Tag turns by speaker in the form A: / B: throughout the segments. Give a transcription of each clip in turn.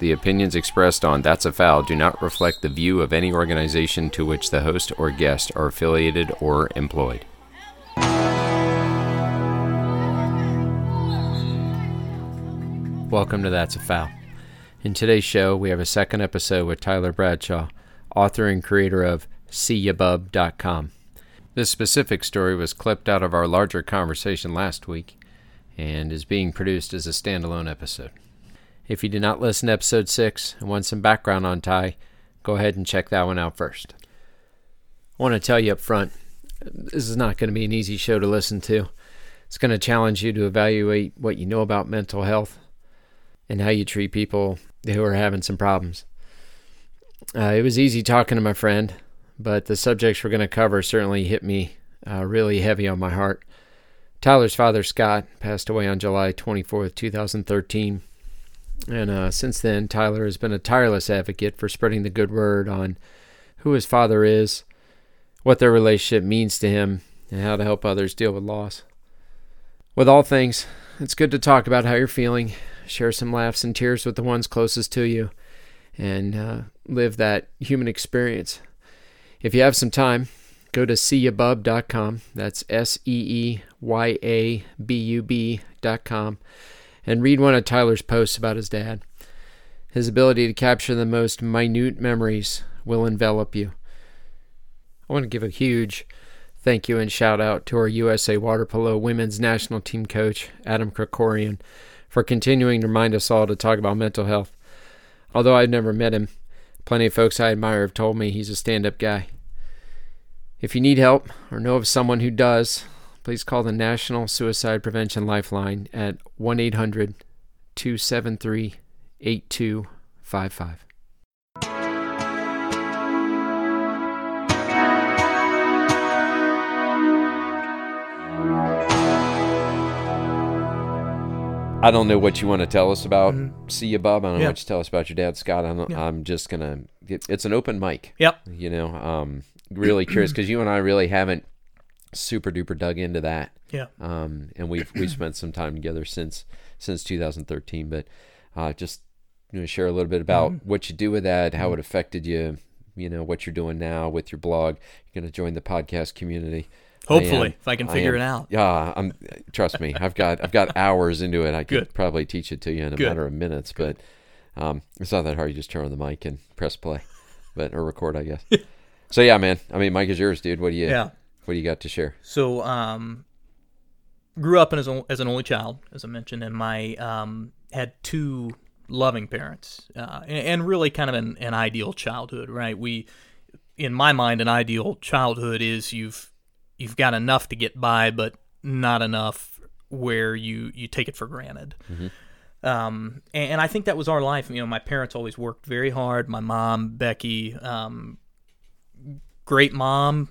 A: The opinions expressed on That's a Foul do not reflect the view of any organization to which the host or guest are affiliated or employed. Welcome to That's a Foul. In today's show, we have a second episode with Tyler Bradshaw, author and creator of SeeYaBub.com. This specific story was clipped out of our larger conversation last week and is being produced as a standalone episode. If you did not listen to episode 6 and want some background on Ty, go ahead and check that one out first. I want to tell you up front this is not going to be an easy show to listen to. It's going to challenge you to evaluate what you know about mental health and how you treat people who are having some problems. Uh, it was easy talking to my friend, but the subjects we're going to cover certainly hit me uh, really heavy on my heart. Tyler's father, Scott, passed away on July 24th, 2013. And uh, since then, Tyler has been a tireless advocate for spreading the good word on who his father is, what their relationship means to him, and how to help others deal with loss. With all things, it's good to talk about how you're feeling, share some laughs and tears with the ones closest to you, and uh, live that human experience. If you have some time, go to seeyabub.com. That's S E E Y A B U B.com and read one of Tyler's posts about his dad. His ability to capture the most minute memories will envelop you. I want to give a huge thank you and shout out to our USA Water Polo Women's National Team coach, Adam Krikorian, for continuing to remind us all to talk about mental health. Although I've never met him, plenty of folks I admire have told me he's a stand up guy. If you need help or know of someone who does, please call the National Suicide Prevention Lifeline at 1 800 273 8255. I don't know what you want to tell us about.
B: Mhm.
A: See you, Bub. I don't know
B: Yeah.
A: what you tell us about your dad, Scott. I don't,
B: Yeah.
A: I'm just gonna. It, it's an open mic.
B: Yep.
A: You know, um, really curious because you and I really haven't super duper dug into that.
B: Yeah.
A: Um, and we've we've spent some time together since since 2013. But uh, just you know, share a little bit about
B: Mm-hmm.
A: what you do with that, how it affected you. You know what you're doing now with your blog. You're gonna join the podcast community.
B: Hopefully,
A: am-
B: if I can figure
A: am-
B: it out.
A: Yeah, I'm. Trust me, I've got I've got hours into it. I could
B: Good.
A: probably teach it to you in a
B: Good.
A: matter of minutes, but um, it's not that hard. You just turn on the mic and press play, but or record, I guess. so yeah, man. I mean, mic is yours, dude. What do you
B: Yeah.
A: What do you got to share?
B: So, um, grew up as, as an only child, as I mentioned, and my um, had two loving parents, uh, and, and really kind of an, an ideal childhood, right? We, in my mind, an ideal childhood is you've you've got enough to get by, but not enough where you you take it for granted. Um, and, and I think that was our life. You know, my parents always worked very hard. My mom, Becky, um, great mom,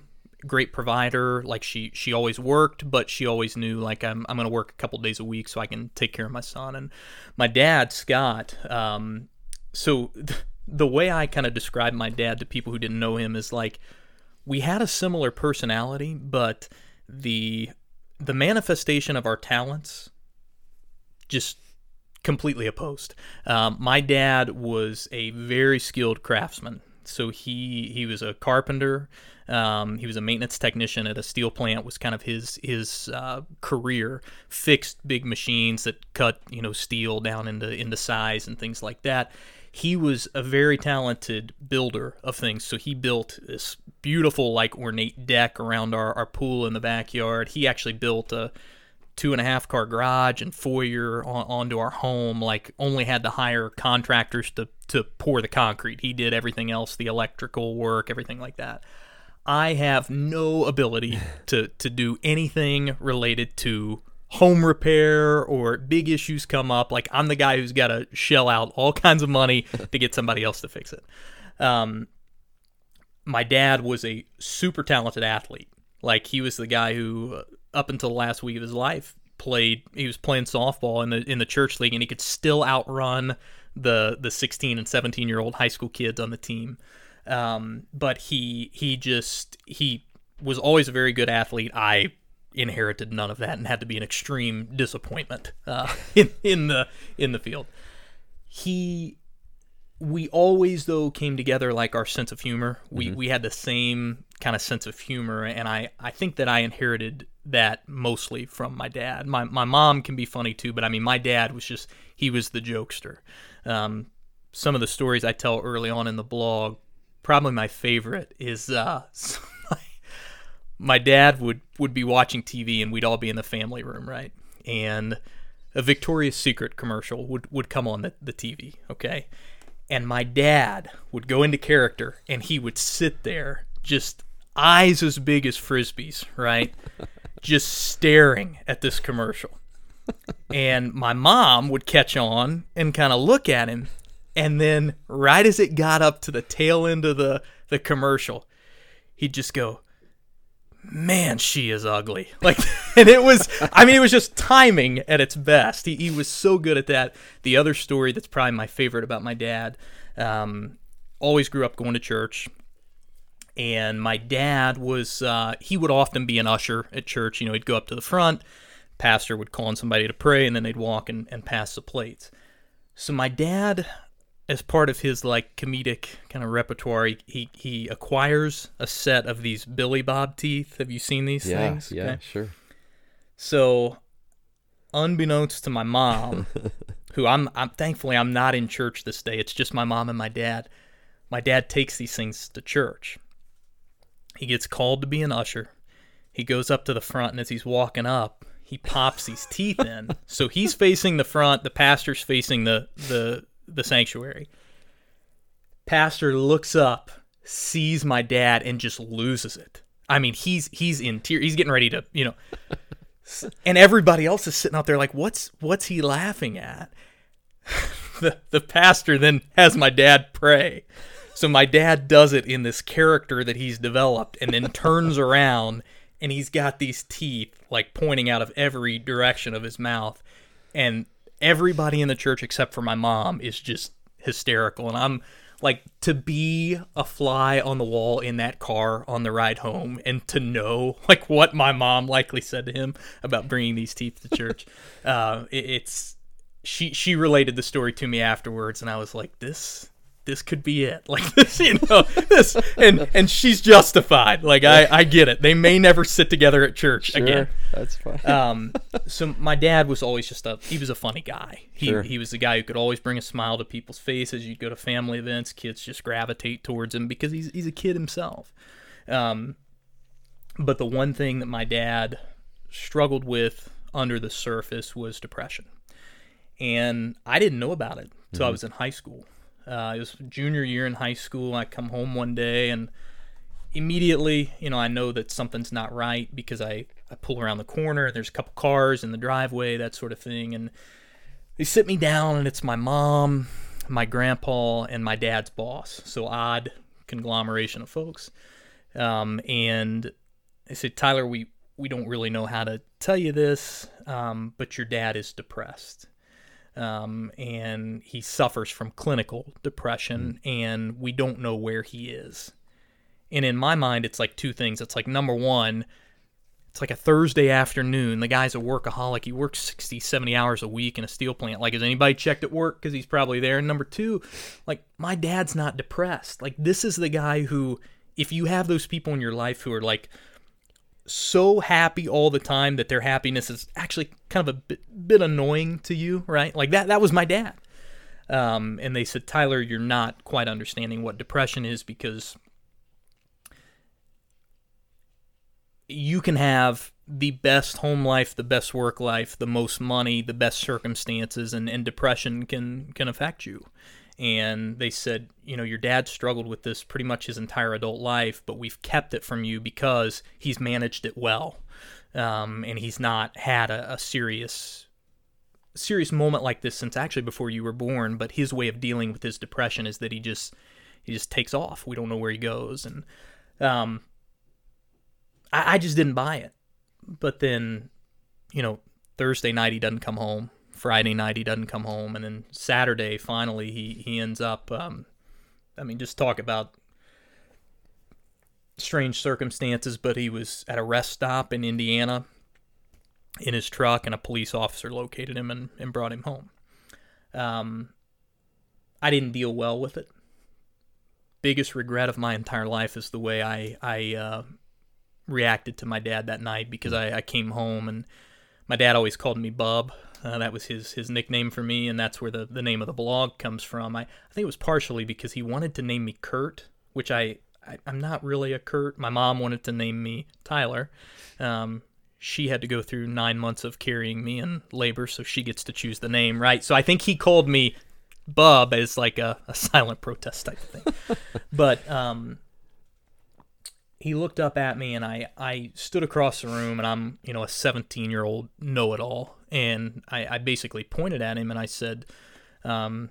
B: great provider. Like she she always worked, but she always knew like I'm I'm gonna work a couple days a week so I can take care of my son. And my dad, Scott. Um, so th- the way I kind of describe my dad to people who didn't know him is like we had a similar personality, but the the manifestation of our talents just completely opposed. Um, my dad was a very skilled craftsman. So he he was a carpenter. Um, he was a maintenance technician at a steel plant. Was kind of his his uh, career. Fixed big machines that cut you know steel down into into size and things like that. He was a very talented builder of things. So he built this beautiful like ornate deck around our, our pool in the backyard. He actually built a two and a half car garage and foyer on, onto our home. Like only had to hire contractors to to pour the concrete. He did everything else, the electrical work, everything like that. I have no ability to to do anything related to home repair or big issues come up. Like I'm the guy who's got to shell out all kinds of money to get somebody else to fix it. Um, my dad was a super talented athlete. Like he was the guy who, uh, up until the last week of his life, played. He was playing softball in the in the church league, and he could still outrun the the 16 and 17 year old high school kids on the team. Um, but he he just he was always a very good athlete. I inherited none of that and had to be an extreme disappointment uh, in in the in the field. He we always though came together like our sense of humor. We we had the same kind of sense of humor, and I I think that I inherited that mostly from my dad. My my mom can be funny too, but I mean my dad was just he was the jokester. Um, some of the stories I tell early on in the blog, probably my favorite is uh, my, my dad would would be watching TV and we'd all be in the family room, right? And a Victoria's Secret commercial would, would come on the, the TV, okay? And my dad would go into character and he would sit there just eyes as big as frisbees, right? just staring at this commercial. And my mom would catch on and kind of look at him. And then, right as it got up to the tail end of the, the commercial, he'd just go, Man, she is ugly. Like, and it was, I mean, it was just timing at its best. He, he was so good at that. The other story that's probably my favorite about my dad um, always grew up going to church and my dad was uh, he would often be an usher at church. You know he'd go up to the front pastor would call on somebody to pray and then they'd walk and, and pass the plates. So my dad as part of his like comedic kind of repertoire he, he, acquires a set of these billy bob teeth. Have you seen these
A: Yeah,
B: things?
A: yeah,
B: Okay.
A: sure.
B: so unbeknownst to my mom who I'm, I'm thankfully i'm not in church this day. It's just my mom and my dad. My dad takes these things to church he gets called to be an usher. He goes up to the front and as he's walking up he pops these teeth in. So he's facing the front the pastor's facing the the the sanctuary. Pastor looks up sees my dad and just loses it. I mean he's he's in tears he's getting ready to you know. And everybody else is sitting out there like what's what's he laughing at? The the pastor then has my dad pray so my dad does it in this character that he's developed and then turns around and he's got these teeth like pointing out of every direction of his mouth. And everybody in the church except for my mom is just hysterical. And I'm like to be a fly on the wall in that car on the ride home and to know like what my mom likely said to him about bringing these teeth to church uh, it, it's she she related the story to me afterwards and I was like this this could be it like this you know this and and she's justified like I I get it they may never sit together at church again
A: that's fine.
B: um, so my dad was always just a he was a funny guy. He
A: Sure.
B: he was the guy who could always bring a smile to people's faces. You'd go to family events, kids just gravitate towards him because he's he's a kid himself. Um, but the one thing that my dad struggled with under the surface was depression, and I didn't know about it until I was in high school. Uh, it was junior year in high school. I come home one day and immediately, you know, I know that something's not right because I, I pull around the corner. There's a couple cars in the driveway, that sort of thing. And they sit me down, and it's my mom, my grandpa, and my dad's boss. So odd conglomeration of folks. Um, and they said, Tyler, we, we don't really know how to tell you this, um, but your dad is depressed. Um, and he suffers from clinical depression, and we don't know where he is. And in my mind, it's like two things. It's like number one, it's like a Thursday afternoon. The guy's a workaholic. He works 60, 70 hours a week in a steel plant. Like, has anybody checked at work? Because he's probably there. And number two, like, my dad's not depressed. Like, this is the guy who, if you have those people in your life who are like so happy all the time that their happiness is actually kind of a bit, bit annoying to you, right? Like, that, that was my dad. Um, and they said, Tyler, you're not quite understanding what depression is because you can have the best home life, the best work life, the most money, the best circumstances, and, and depression can can affect you. And they said, you know, your dad struggled with this pretty much his entire adult life, but we've kept it from you because he's managed it well, um, and he's not had a, a serious serious moment like this since actually before you were born. But his way of dealing with his depression is that he just he just takes off. We don't know where he goes, and um, I, I just didn't buy it. But then, you know, Thursday night he doesn't come home. Friday night he doesn't come home, and then Saturday finally he he ends up. Um, I mean, just talk about strange circumstances. But he was at a rest stop in Indiana in his truck, and a police officer located him and, and brought him home. Um, I didn't deal well with it. Biggest regret of my entire life is the way I I uh, reacted to my dad that night because I, I came home and my dad always called me Bub. Uh, that was his his nickname for me, and that's where the, the name of the blog comes from. I, I think it was partially because he wanted to name me Kurt, which I, I am not really a Kurt. My mom wanted to name me Tyler. Um, she had to go through nine months of carrying me in labor, so she gets to choose the name, right? So I think he called me Bub as like a, a silent protest type of thing. but um, he looked up at me, and I, I stood across the room, and I'm you know a 17 year old know it all, and I, I basically pointed at him and I said, um,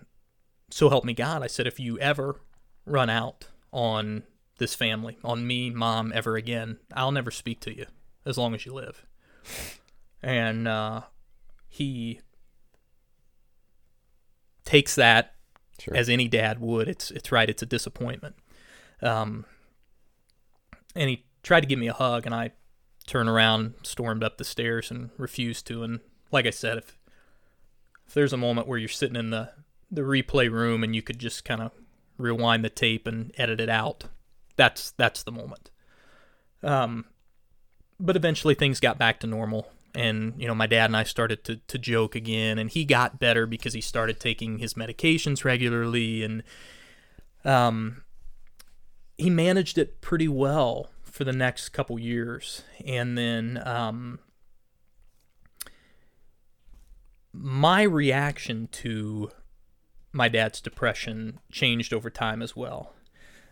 B: "So help me God," I said, "If you ever run out on this family, on me, mom, ever again, I'll never speak to you." as long as you live. And uh, he takes that sure. as any dad would. It's it's right. It's a disappointment. Um, and he tried to give me a hug, and I turned around, stormed up the stairs, and refused to. And like I said, if if there's a moment where you're sitting in the the replay room and you could just kind of rewind the tape and edit it out, that's that's the moment. Um, but eventually things got back to normal and you know my dad and i started to, to joke again and he got better because he started taking his medications regularly and um, he managed it pretty well for the next couple years and then um, my reaction to my dad's depression changed over time as well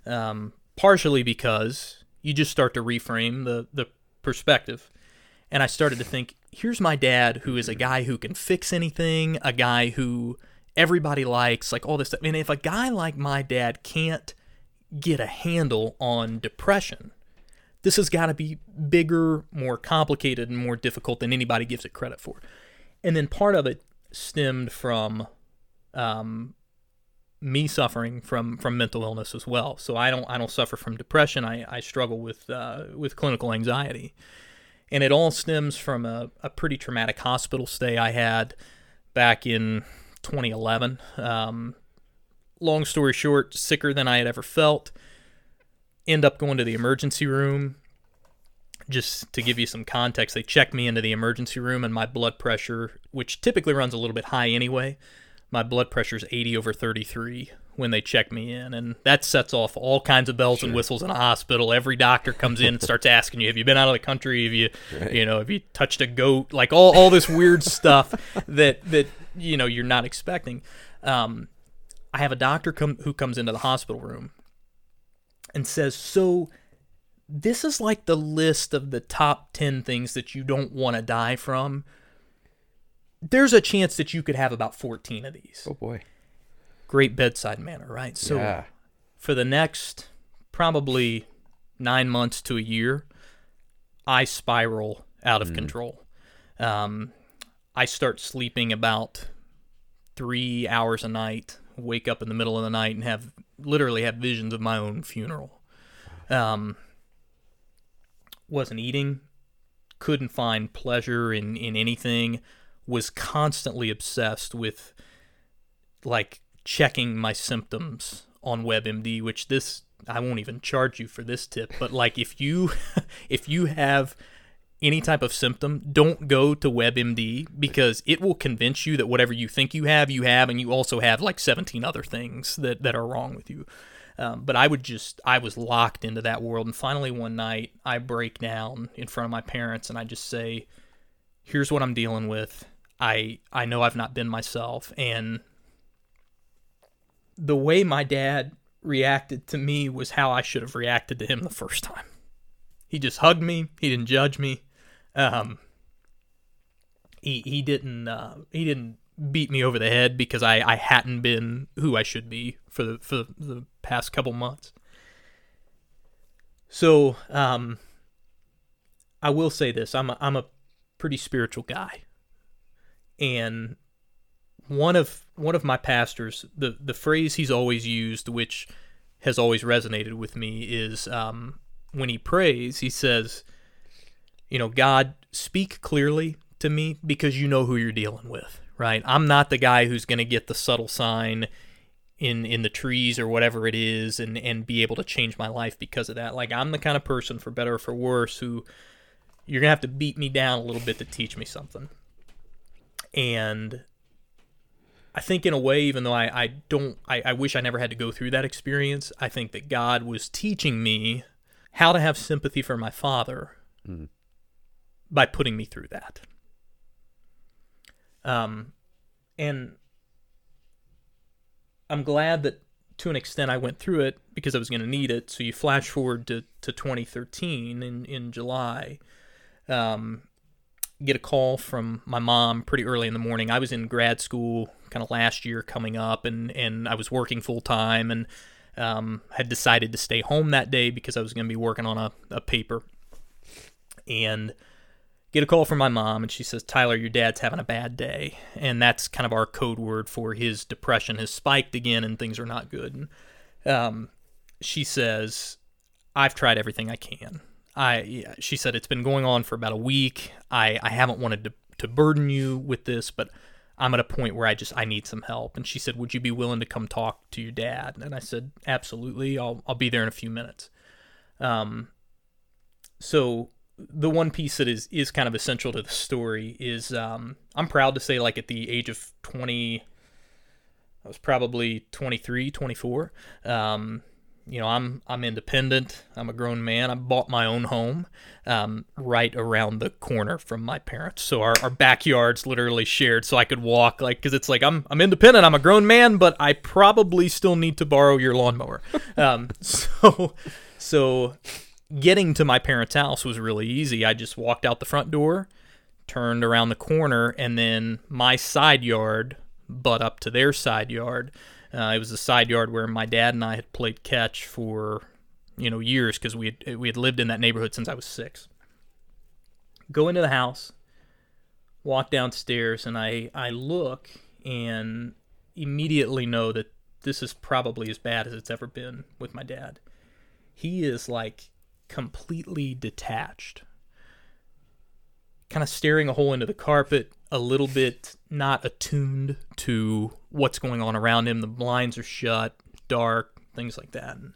B: um, partially because you just start to reframe the the perspective. And I started to think, here's my dad who is a guy who can fix anything, a guy who everybody likes, like all this stuff. And if a guy like my dad can't get a handle on depression, this has got to be bigger, more complicated, and more difficult than anybody gives it credit for. And then part of it stemmed from um, me suffering from from mental illness as well. So I don't I don't suffer from depression. I, I struggle with uh, with clinical anxiety, and it all stems from a, a pretty traumatic hospital stay I had back in 2011. Um, long story short, sicker than I had ever felt. End up going to the emergency room. Just to give you some context, they checked me into the emergency room, and my blood pressure, which typically runs a little bit high anyway, my blood pressure is 80 over 33 when they check me in. And that sets off all kinds of bells sure. and whistles in a hospital. Every doctor comes in and starts asking you have you been out of the country? Have you right. you know have you touched a goat? Like all, all this weird stuff that that you know you're not expecting. Um, i have a doctor come who comes into the hospital room and says so this is like the list of the top 10 things that you don't want to die from there's a chance that you could have about 14 of these.
A: Oh boy.
B: Great bedside manner, right? So yeah. for the next probably 9 months to a year, I spiral out of mm. control. Um, I start sleeping about 3 hours a night, wake up in the middle of the night and have literally have visions of my own funeral. Um, wasn't eating, couldn't find pleasure in in anything was constantly obsessed with like checking my symptoms on WebMD, which this I won't even charge you for this tip, but like if you if you have any type of symptom, don't go to WebMD because it will convince you that whatever you think you have, you have, and you also have like 17 other things that, that are wrong with you. Um, but I would just, I was locked into that world. And finally, one night, I break down in front of my parents and I just say, here's what I'm dealing with. I I know I've not been myself and the way my dad reacted to me was how I should have reacted to him the first time. He just hugged me. He didn't judge me. Um, he he didn't uh, he didn't beat me over the head because I, I hadn't been who I should be for the for the past couple months. So um, I will say this: I'm a, I'm a pretty spiritual guy. And one of one of my pastors the the phrase he's always used which has always resonated with me is um, when he prays he says you know god speak clearly to me because you know who you're dealing with right? I'm not the guy who's going to get the subtle sign in in the trees or whatever it is and and be able to change my life because of that. Like i'm the kind of person for better or for worse who you're gonna have to beat me down a little bit to teach me something. And i think in a way even though i i don't i, I wish i never had to go through that experience i think that god was teaching me how to have sympathy for my father
A: Mhm.
B: by putting me through that um and I'm glad that to an extent I went through it because I was going to need it. So you flash forward to, to 2013 in, in July, um, get a call from my mom pretty early in the morning. I was in grad school kind of last year coming up and, and I was working full time and um, had decided to stay home that day because I was going to be working on a, a paper. And get a call from my mom and she says tyler your dad's having a bad day. And that's kind of our code word for his depression has spiked again and things are not good. And um, she says i've tried everything i can. I she said it's been going on for about a week. I, I haven't wanted to, to burden you with this but i'm at a point where i just i need some help. And she said would you be willing to come talk to your dad? And i said absolutely. I'll, I'll be there in a few minutes. Um, so the one piece that is is kind of essential to the story is um, I'm proud to say like at the age of 20 I was probably 23 24 um, you know I'm I'm independent I'm a grown man I bought my own home um, right around the corner from my parents. So our, our backyard's literally shared so I could walk like because it's like I'm I'm independent I'm a grown man but I probably still need to borrow your lawnmower. Um, so so getting to my parents' house was really easy. I just walked out the front door, turned around the corner, and then my side yard butt up to their side yard. Uh, it was a side yard where my dad and I had played catch for you know years because we had, we had lived in that neighborhood since I was six. Go into the house, walk downstairs, and I I look and immediately know that this is probably as bad as it's ever been with my dad. He is like completely detached, kind of staring a hole into the carpet, a little bit not attuned to what's going on around him. The blinds are shut, dark, things like that. And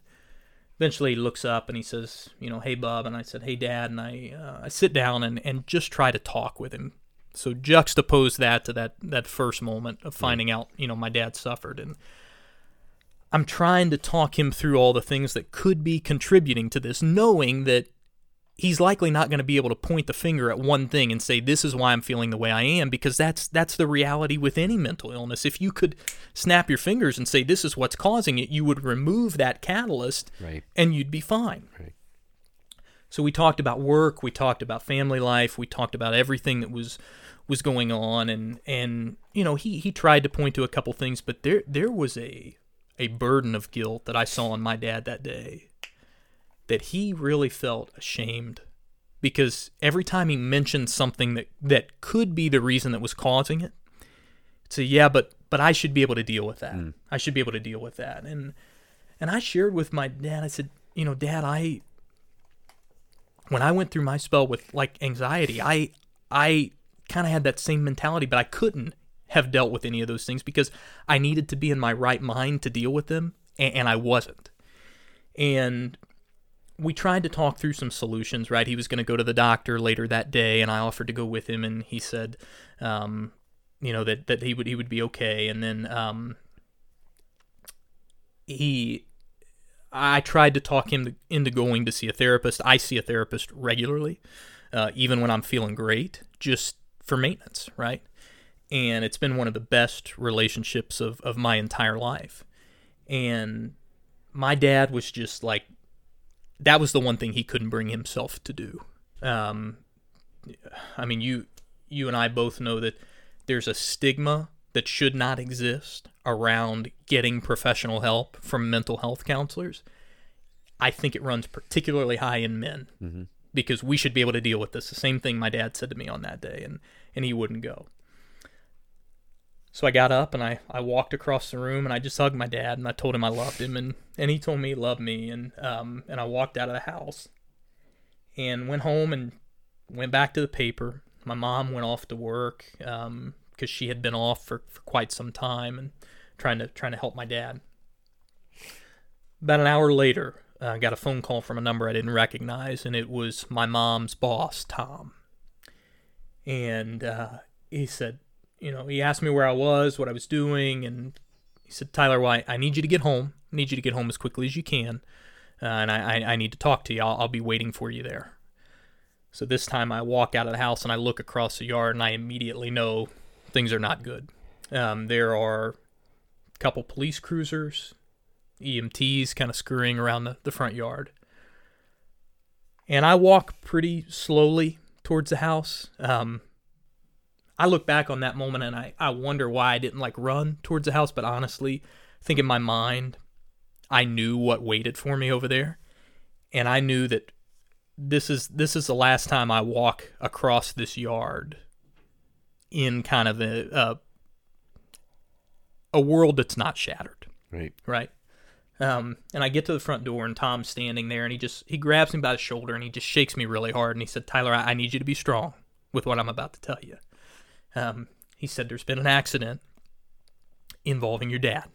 B: eventually he looks up and he says, you know, hey, Bub. And I said, hey, Dad. And I, uh, I sit down and, and just try to talk with him. So juxtapose that to that, that first moment of finding out, you know, my dad suffered. And I'm trying to talk him through all the things that could be contributing to this, knowing that he's likely not going to be able to point the finger at one thing and say this is why I'm feeling the way I am because that's that's the reality with any mental illness. If you could snap your fingers and say this is what's causing it, you would remove that catalyst
A: Right.
B: and you'd be fine.
A: Right.
B: So we talked about work, we talked about family life, we talked about everything that was was going on and and you know, he he tried to point to a couple things, but there there was a a burden of guilt that I saw in my dad that day that he really felt ashamed because every time he mentioned something that that could be the reason that was causing it so yeah but but I should be able to deal with that. Mm. I should be able to deal with that. And and I shared with my dad I said you know dad I when I went through my spell with like anxiety I I kind of had that same mentality but I couldn't have dealt with any of those things because I needed to be in my right mind to deal with them and, and I wasn't and we tried to talk through some solutions, right? He was going to go to the doctor later that day, and I offered to go with him, and he said, um, you know, that, that he would he would be okay. And then um, he, I tried to talk him into going to see a therapist. I see a therapist regularly, uh, even when I'm feeling great, just for maintenance, right? And it's been one of the best relationships of, of my entire life. And my dad was just like that was the one thing he couldn't bring himself to do. Um, I mean, you you and I both know that there's a stigma that should not exist around getting professional help from mental health counselors. I think it runs particularly high in men because we should be able to deal with this. The same thing my dad said to me on that day, and and he wouldn't go. So I got up and I, I walked across the room and I just hugged my dad and I told him I loved him and, and he told me he loved me and um and I walked out of the house and went home and went back to the paper. My mom went off to work um because she had been off for, for quite some time and trying to trying to help my dad About an hour later, I got a phone call from a number I didn't recognize, and it was my mom's boss, Tom. And uh, he said, you know, he asked me where I was, what I was doing, and he said, Tyler, well, I, I need you to get home. I need you to get home as quickly as you can, uh, and I, I, I, need to talk to you. I'll, I'll be waiting for you there. So this time I walk out of the house and I look across the yard, and I immediately know things are not good. Um, there are a couple police cruisers, EMTs kind of scurrying around the, the front yard. And I walk pretty slowly towards the house. Um, I look back on that moment and I, I wonder why I didn't like run towards the house, but honestly, I think in my mind, I knew what waited for me over there. And I knew that this is this is the last time I walk across this yard in kind of a a, a world that's not shattered.
A: Right.
B: Right. Um, and I get to the front door, and Tom's standing there, and he just he grabs me by the shoulder, and he just shakes me really hard, and he said, "Tyler, I, I need you to be strong with what I'm about to tell you." Um, he said, "There's been an accident involving your dad.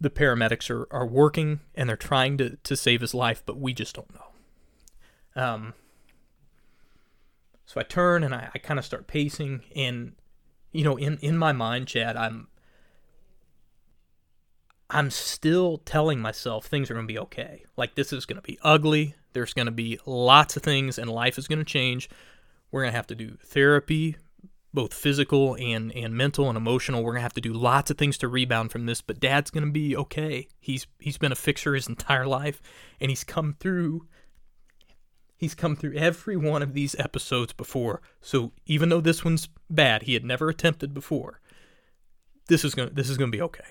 B: The paramedics are, are working, and they're trying to to save his life, but we just don't know." Um. So I turn and I, I kind of start pacing, and you know, in in my mind, Chad, I'm I'm still telling myself things are going to be okay. Like this is going to be ugly. There's going to be lots of things and life is going to change. We're going to have to do therapy, both physical and and mental and emotional. We're going to have to do lots of things to rebound from this, but dad's going to be okay. He's he's been a fixer his entire life and he's come through he's come through every one of these episodes before. So even though this one's bad, he had never attempted before. This is going this is going to be okay.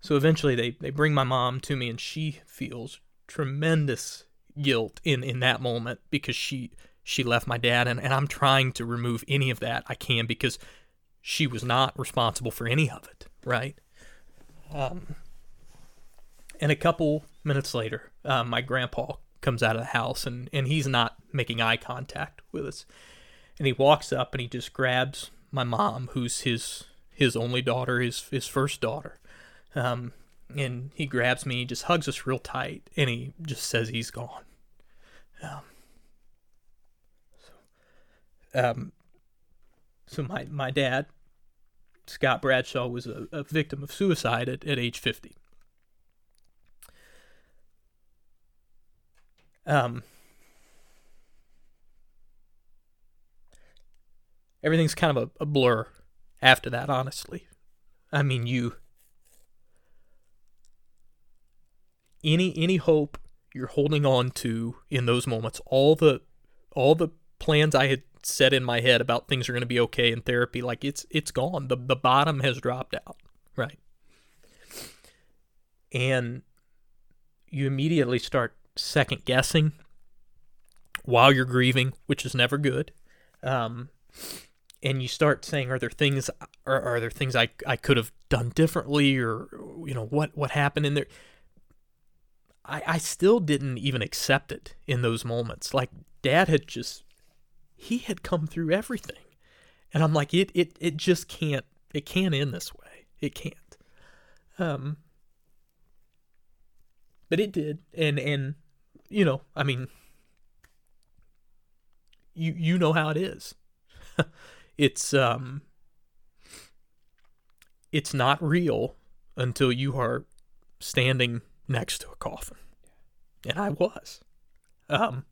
B: So eventually they, they bring my mom to me and she feels tremendous guilt in, in that moment because she she left my dad and, and I'm trying to remove any of that I can because she was not responsible for any of it, right? Um, and a couple minutes later, uh, my grandpa comes out of the house and, and he's not making eye contact with us. And he walks up and he just grabs my mom, who's his his only daughter, his his first daughter, um, and he grabs me, just hugs us real tight, and he just says he's gone. Um, um, so my, my dad, Scott Bradshaw, was a, a victim of suicide at, at age 50. Um, everything's kind of a, a blur after that, honestly. I mean, you any any hope you're holding on to in those moments, all the all the plans I had set in my head about things are going to be okay in therapy, like it's it's gone. The the bottom has dropped out, right? And you immediately start second guessing while you're grieving, which is never good. Um, and you start saying, "Are there things? Are, are there things I I could have done differently, or you know what what happened in there?" I, I still didn't even accept it in those moments. Like dad had just he had come through everything. And I'm like, it it it just can't it can't end this way. It can't. Um but it did. And and you know, I mean you you know how it is. it's um it's not real until you are standing next to a coffin. And I was. Um,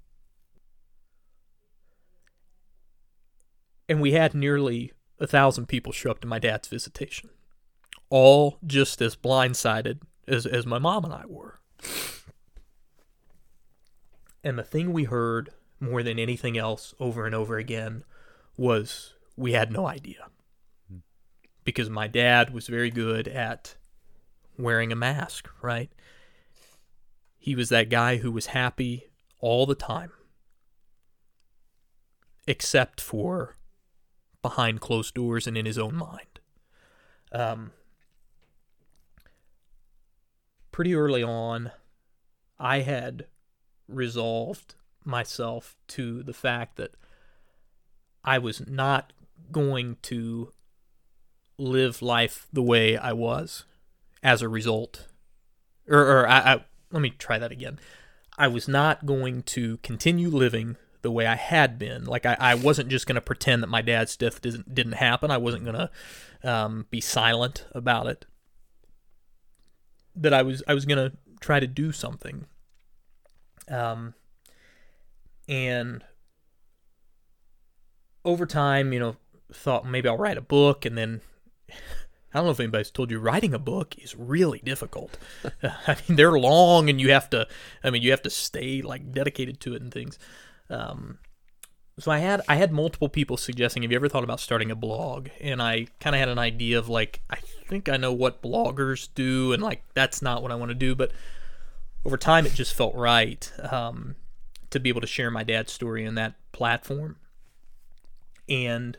B: and we had nearly a thousand people show up to my dad's visitation, all just as blindsided as, as my mom and I were. And the thing we heard more than anything else over and over again was we had no idea. Because my dad was very good at wearing a mask, right? He was that guy who was happy all the time, except for behind closed doors and in his own mind. Um, pretty early on, I had resolved myself to the fact that I was not going to live life the way I was as a result, or, or I, I let me try that again. I was not going to continue living the way I had been. Like I, I wasn't just going to pretend that my dad's death didn't didn't happen. I wasn't going to um, be silent about it. That I was I was going to try to do something. Um, and over time, you know, thought maybe I'll write a book, and then I don't know if anybody's told you writing a book is really difficult. I mean, they're long, and you have to. I mean, you have to stay like dedicated to it and things. Um, so I had I had multiple people suggesting, "Have you ever thought about starting a blog?" And I kind of had an idea of like, I think I know what bloggers do, and like that's not what I want to do. But over time, it just felt right um, to be able to share my dad's story in that platform. And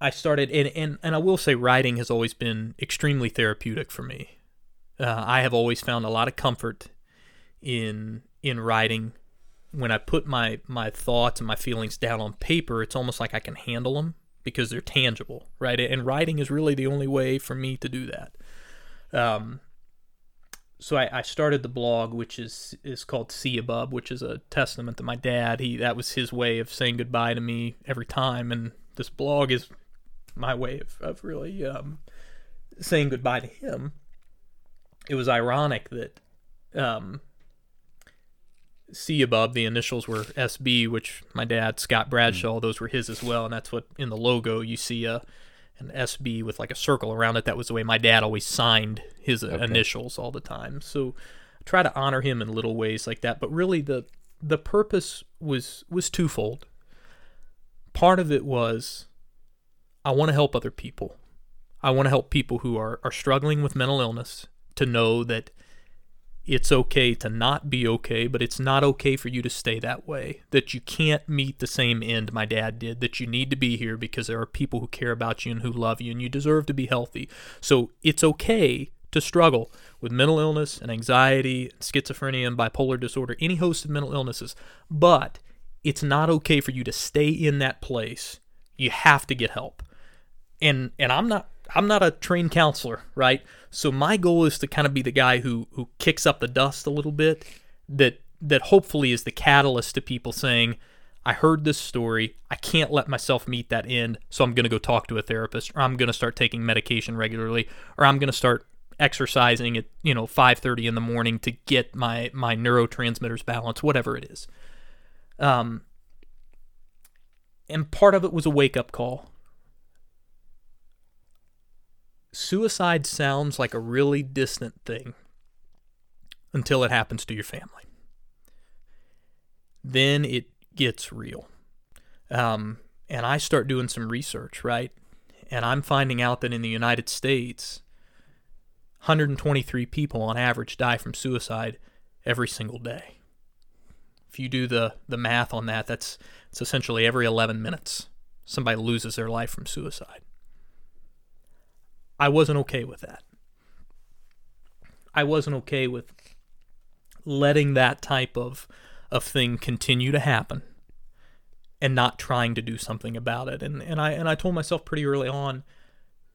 B: I started, and, and, and I will say, writing has always been extremely therapeutic for me. Uh, I have always found a lot of comfort in in writing. When I put my my thoughts and my feelings down on paper, it's almost like I can handle them because they're tangible, right? And writing is really the only way for me to do that. Um, so I, I, started the blog, which is is called Seeya Bub, which is a testament to my dad. He that was his way of saying goodbye to me every time, and this blog is my way of, of really um, saying goodbye to him. It was ironic that um, Seeya Bub, the initials were SB, which my dad, Scott Bradshaw, mm. those were his as well, and that's what in the logo you see a an SB with like a circle around it. That was the way my dad always signed his okay. initials all the time. So I try to honor him in little ways like that. But really, the the purpose was was twofold. Part of it was I want to help other people. I want to help people who are, are struggling with mental illness to know that it's okay to not be okay, but it's not okay for you to stay that way. That you can't meet the same end my dad did, that you need to be here because there are people who care about you and who love you, and you deserve to be healthy. So it's okay to struggle with mental illness and anxiety, schizophrenia and bipolar disorder, any host of mental illnesses. But it's not okay for you to stay in that place. You have to get help and and I'm not I'm not a trained counselor, right? So my goal is to kind of be the guy who who kicks up the dust a little bit that that hopefully is the catalyst to people saying, I heard this story. I can't let myself meet that end, so I'm going to go talk to a therapist or I'm going to start taking medication regularly or I'm going to start exercising at, you know, 5:30 in the morning to get my my neurotransmitters balanced, whatever it is. Um and part of it was a wake-up call suicide sounds like a really distant thing until it happens to your family. Then it gets real. Um, and I start doing some research, right? And I'm finding out that in the United States, 123 people on average die from suicide every single day. If you do the, the math on that, that's it's essentially every 11 minutes somebody loses their life from suicide. I wasn't okay with that. I wasn't okay with letting that type of of thing continue to happen and not trying to do something about it. And and I and I told myself pretty early on,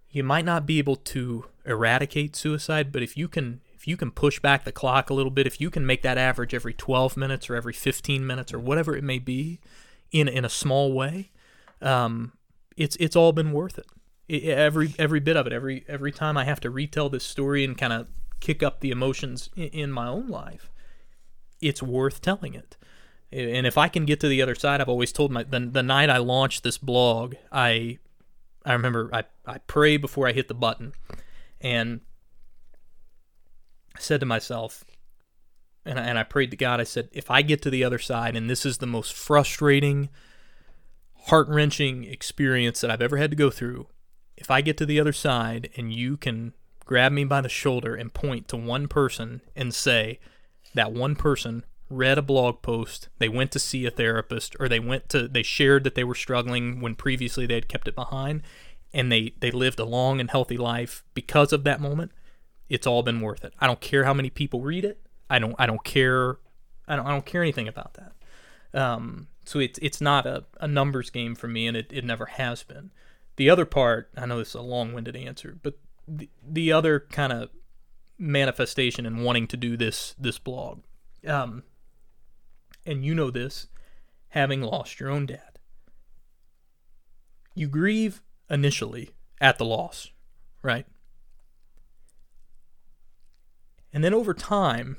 B: you might not be able to eradicate suicide, but if you can if you can push back the clock a little bit, if you can make that average every 12 minutes or every 15 minutes or whatever it may be, in in a small way, um, it's it's all been worth it every every bit of it every every time i have to retell this story and kind of kick up the emotions in, in, my own life it's worth telling it. And if i can get to the other side i've always told my the, the night i launched this blog i i remember i i pray before i hit the button and said to myself and I, and I prayed to god i said if i get to the other side and this is the most frustrating heart-wrenching experience that i've ever had to go through if I get to the other side and you can grab me by the shoulder and point to one person and say that one person read a blog post, they went to see a therapist, or they went to they shared that they were struggling when previously they had kept it behind, and they they lived a long and healthy life because of that moment, it's all been worth it. I don't care how many people read it. I don't I don't care I don't I don't care anything about that. Um, so it's it's not a, a numbers game for me, and it, it never has been. The other part, I know this is a long-winded answer, but the, the other kind of manifestation and wanting to do this this blog. Um, and you know this, having lost your own dad. You grieve initially at the loss, right? And then over time,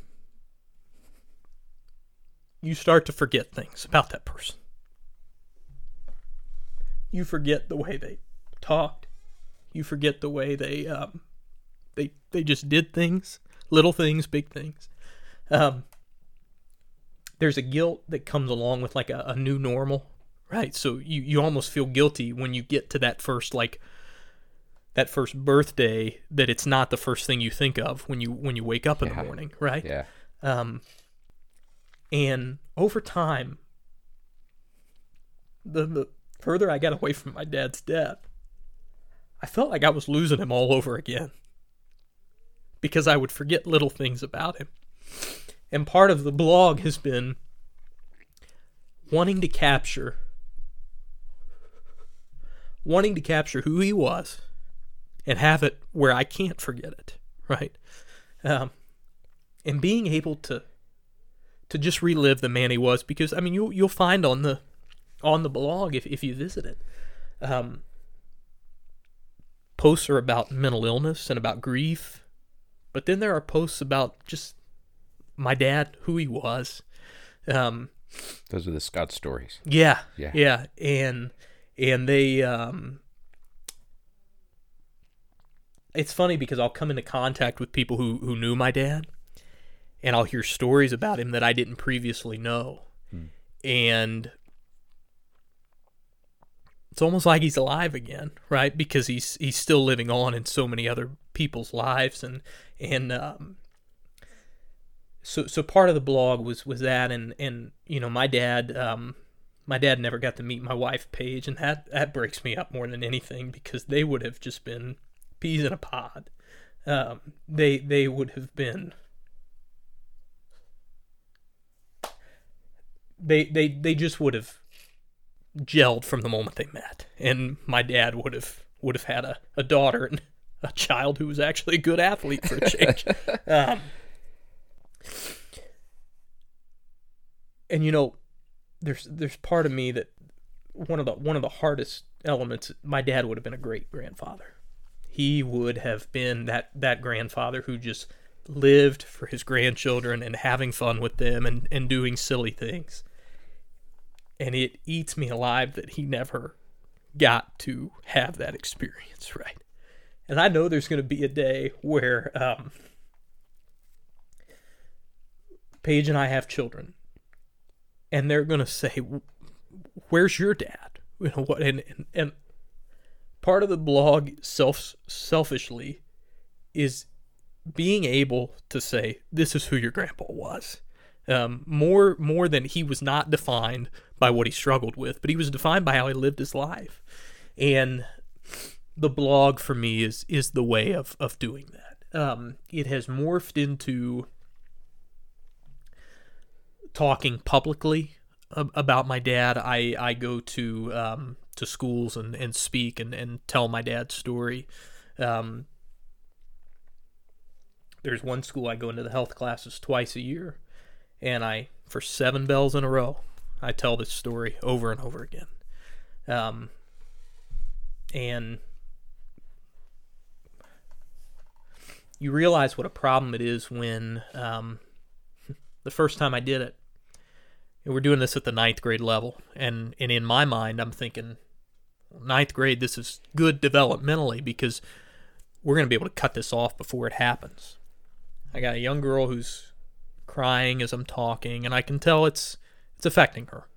B: you start to forget things about that person. You forget the way they talked. You forget the way they um, they they just did things, little things, big things. Um, there's a guilt that comes along with like a, a new normal, right? So you you almost feel guilty when you get to that first like that first birthday that it's not the first thing you think of when you when you wake up in
A: Yeah.
B: the morning, right?
A: Yeah.
B: Um, and over time, the the further I got away from my dad's death, I felt like I was losing him all over again. Because I would forget little things about him. And part of the blog has been wanting to capture wanting to capture who he was and have it where I can't forget it, right? Um, and being able to to just relive the man he was because I mean you'll you'll find on the on the blog if, if you visit it um, posts are about mental illness and about grief but then there are posts about just my dad who he was um,
A: Those are the Scott stories.
B: yeah
A: Yeah.
B: yeah and and they um it's funny because I'll come into contact with people who who knew my dad and I'll hear stories about him that I didn't previously know. And it's almost like he's alive again, right? Because he's he's still living on in so many other people's lives and and um so so part of the blog was was that and and you know my dad um my dad never got to meet my wife Paige and that that breaks me up more than anything because they would have just been peas in a pod. Um they they would have been they they they just would have gelled from the moment they met. And my dad would have would have had a, a daughter and a child who was actually a good athlete for a change um, and you know there's there's part of me that one of the one of the hardest elements my dad would have been a great grandfather. He would have been that that grandfather who just lived for his grandchildren and having fun with them and, and doing silly things and it eats me alive that he never got to have that experience right? And i know there's going to be a day where um, paige and i have children and they're going to say where's your dad? You know what and, and and part of the blog self selfishly is being able to say this is who your grandpa was um, more more than he was not defined by what he struggled with but he was defined by how he lived his life and the blog for me is is the way of of doing that um, it has morphed into talking publicly ab- about my dad. I, I go to um, to schools and, and speak and, and tell my dad's story. Um, there's one school I go into the health classes twice a year, and I for seven bells in a row I tell this story over and over again. Um, and you realize what a problem it is when um, the first time I did it, we're doing this at the ninth grade level, and and in my mind, I'm thinking, ninth grade, this is good developmentally because we're going to be able to cut this off before it happens. I got a young girl who's crying as I'm talking, and I can tell it's it's affecting her.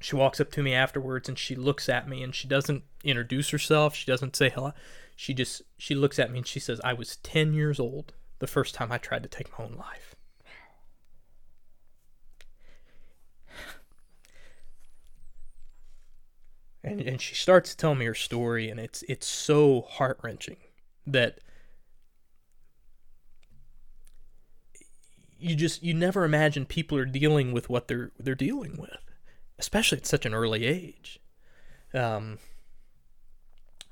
B: She walks up to me afterwards and she looks at me and she doesn't introduce herself. She doesn't say hello. She just she looks at me and she says, "I was 10 years old the first time I tried to take my own life." and and she starts to tell me her story and it's it's so heart-wrenching that you just you never imagine people are dealing with what they're they're dealing with especially at such an early age um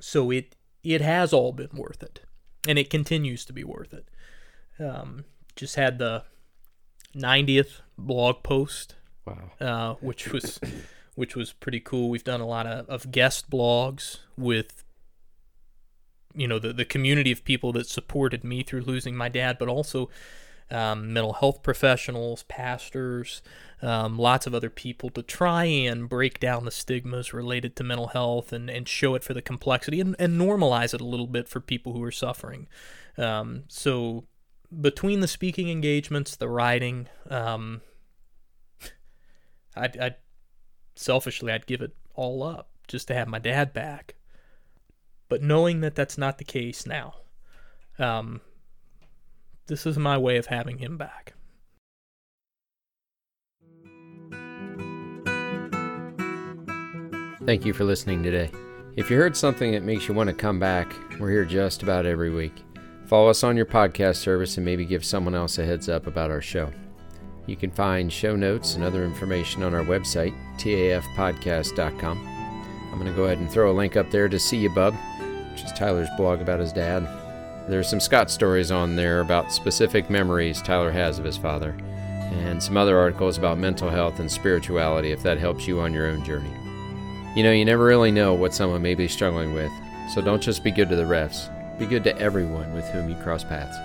B: so it it has all been worth it and it continues to be worth it. Um, just had the 90th blog post,
A: Wow.
B: uh, which was which was pretty cool. We've done a lot of, of guest blogs with you know the the community of people that supported me through losing my dad, but also um, mental health professionals, pastors, um, lots of other people to try and break down the stigmas related to mental health and, and show it for the complexity and, and normalize it a little bit for people who are suffering. Um, so between the speaking engagements, the writing, um, I'd, I'd selfishly I'd give it all up just to have my dad back. But knowing that that's not the case now, um, this is my way of having him back.
A: Thank you for listening today. If you heard something that makes you want to come back, we're here just about every week. Follow us on your podcast service and maybe give someone else a heads up about our show. You can find show notes and other information on our website, tafpodcast.com. I'm going to go ahead and throw a link up there to Seeya Bub, which is Tyler's blog about his dad. There's some Scott stories on there about specific memories Tyler has of his father, and some other articles about mental health and spirituality if that helps you on your own journey. You know, you never really know what someone may be struggling with, so don't just be good to the refs. Be good to everyone with whom you cross paths.